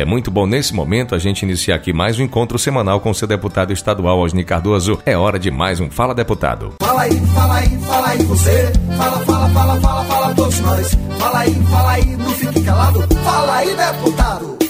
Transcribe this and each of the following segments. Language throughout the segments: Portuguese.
É muito bom nesse momento a gente iniciar aqui mais um encontro semanal com seu deputado estadual Osni Cardoso. É hora de mais um Fala Deputado. Fala aí, fala aí, fala aí você. Fala, fala, fala, fala, fala todos nós. Fala aí, fala aí, não fique calado. Fala aí, deputado.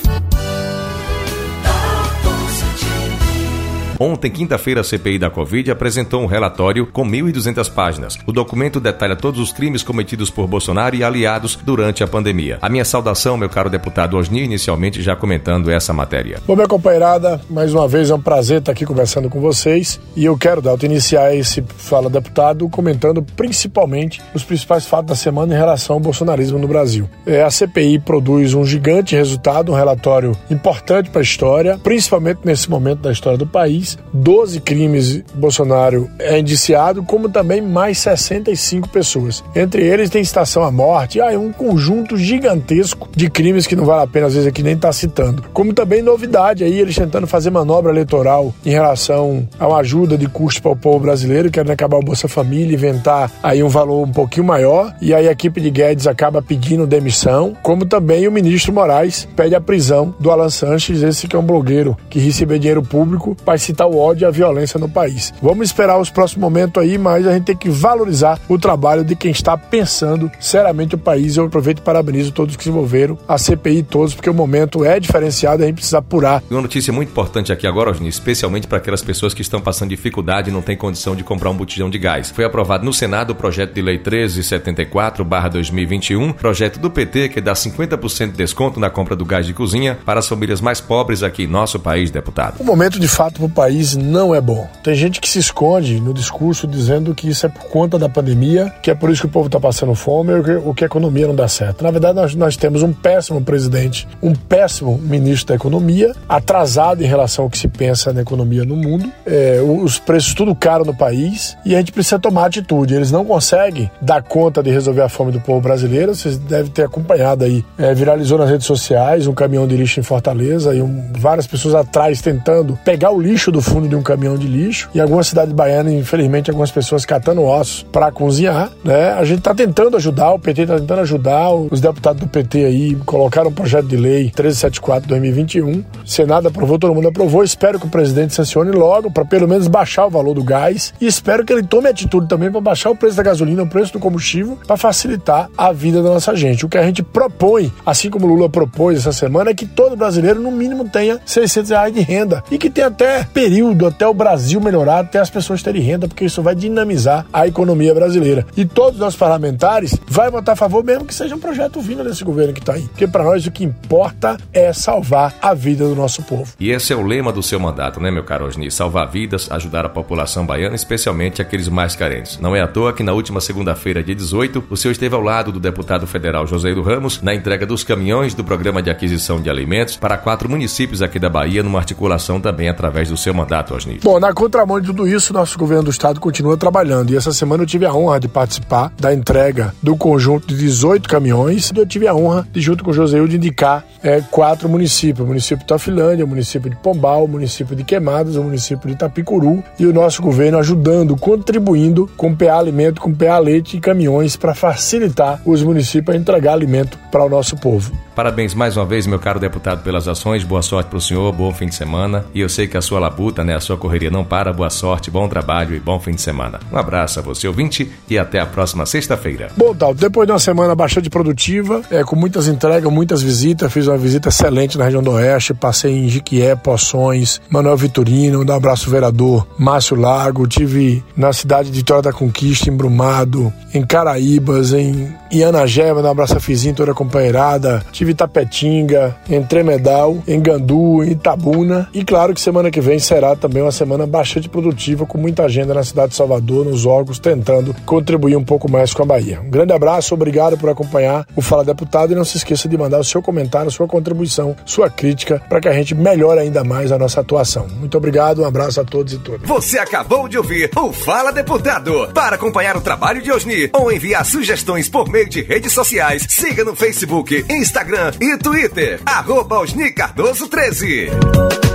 Ontem, quinta-feira, a CPI da Covid apresentou um relatório com 1.200 páginas. O documento detalha todos os crimes cometidos por Bolsonaro e aliados durante a pandemia. A minha saudação, meu caro deputado Osni, inicialmente já comentando essa matéria. Bom, minha companheirada, mais uma vez é um prazer estar aqui conversando com vocês e eu quero, Dalton, iniciar esse Fala Deputado comentando principalmente os principais fatos da semana em relação ao bolsonarismo no Brasil. É, a CPI produz um gigante resultado, um relatório importante para a história, principalmente nesse momento da história do país 12 crimes Bolsonaro é indiciado, como também mais 65 pessoas. Entre eles tem estação à morte, ah, é um conjunto gigantesco de crimes que não vale a pena às vezes aqui nem estar tá citando. Como também novidade aí, eles tentando fazer manobra eleitoral em relação a uma ajuda de custo para o povo brasileiro, querendo acabar o Bolsa Família, inventar aí um valor um pouquinho maior, e aí a equipe de Guedes acaba pedindo demissão, como também o ministro Moraes pede a prisão do Alan Sanches, esse que é um blogueiro que recebe dinheiro público para citar o ódio e a violência no país. Vamos esperar os próximos momentos aí, mas a gente tem que valorizar o trabalho de quem está pensando seriamente o país. Eu aproveito e parabenizo todos que se envolveram, a CPI todos, porque o momento é diferenciado e a gente precisa apurar. Uma notícia muito importante aqui agora, Osni, especialmente para aquelas pessoas que estão passando dificuldade e não têm condição de comprar um botijão de gás. Foi aprovado no Senado o projeto de lei 1374-2021, projeto do PT que dá 50% de desconto na compra do gás de cozinha para as famílias mais pobres aqui em nosso país, deputado. O momento de fato para o país país não é bom. Tem gente que se esconde no discurso dizendo que isso é por conta da pandemia, que é por isso que o povo está passando fome ou que a economia não dá certo. Na verdade, nós, nós temos um péssimo presidente, um péssimo ministro da economia, atrasado em relação ao que se pensa na economia no mundo, é, os preços tudo caro no país e a gente precisa tomar atitude. Eles não conseguem dar conta de resolver a fome do povo brasileiro. Vocês devem ter acompanhado aí. É, viralizou nas redes sociais um caminhão de lixo em Fortaleza e um, várias pessoas atrás tentando pegar o lixo do do fundo de um caminhão de lixo. Em algumas cidades baianas, infelizmente, algumas pessoas catando ossos para cozinhar, né? A gente está tentando ajudar, o PT está tentando ajudar, os deputados do PT aí colocaram um projeto de lei 1374-2021. Senado aprovou, todo mundo aprovou. Espero que o presidente sancione logo para pelo menos baixar o valor do gás e espero que ele tome atitude também para baixar o preço da gasolina, o preço do combustível, para facilitar a vida da nossa gente. O que a gente propõe, assim como o Lula propôs essa semana, é que todo brasileiro, no mínimo, tenha 600 reais de renda e que tenha até período até o Brasil melhorar, até as pessoas terem renda, porque isso vai dinamizar a economia brasileira. E todos nós parlamentares vai votar a favor, mesmo que seja um projeto vindo desse governo que está aí. Porque para nós o que importa é salvar a vida do nosso povo. E esse é o lema do seu mandato, né, meu caro Osni? Salvar vidas, ajudar a população baiana, especialmente aqueles mais carentes. Não é à toa que na última segunda-feira, dia 18, o senhor esteve ao lado do deputado federal José do Ramos na entrega dos caminhões do programa de aquisição de alimentos para quatro municípios aqui da Bahia, numa articulação também através do seu mandato, Osni? Bom, na contramão de tudo isso, nosso governo do estado continua trabalhando. E essa semana eu tive a honra de participar da entrega do conjunto de 18 caminhões. E eu tive a honra de, junto com o José de indicar é, quatro municípios: o município de Tafilândia, o município de Pombal, o município de Queimadas, o município de Itapicuru. E o nosso governo ajudando, contribuindo com PA Alimento, com PA Leite e caminhões para facilitar os municípios a entregar alimento para o nosso povo. Parabéns mais uma vez, meu caro deputado, pelas ações. Boa sorte para o senhor, bom fim de semana. E eu sei que a sua labuta, né, a sua correria não para. Boa sorte, bom trabalho e bom fim de semana. Um abraço a você, ouvinte, e até a próxima sexta-feira. Bom, Tal, depois de uma semana bastante produtiva, é, com muitas entregas, muitas visitas, fiz uma visita excelente na região do Oeste, passei em Jiquié, Poções, Manuel Vitorino, um abraço ao vereador Márcio Lago, tive na cidade de Vitória da Conquista, em Brumado, em Caraíbas, em Ianagé, um abraço a Fizinho, toda a companheirada, tive tive Tapetinga, em Tremedal, em Gandu, em Itabuna. E claro que semana que vem será também uma semana bastante produtiva, com muita agenda na cidade de Salvador, nos órgãos, tentando contribuir um pouco mais com a Bahia. Um grande abraço, obrigado por acompanhar o Fala Deputado e não se esqueça de mandar o seu comentário, sua contribuição, sua crítica, para que a gente melhore ainda mais a nossa atuação. Muito obrigado, um abraço a todos e todas. Você acabou de ouvir o Fala Deputado. Para acompanhar o trabalho de Osni ou enviar sugestões por meio de redes sociais, siga no Facebook, Instagram e Twitter, arroba Osni Cardoso 13.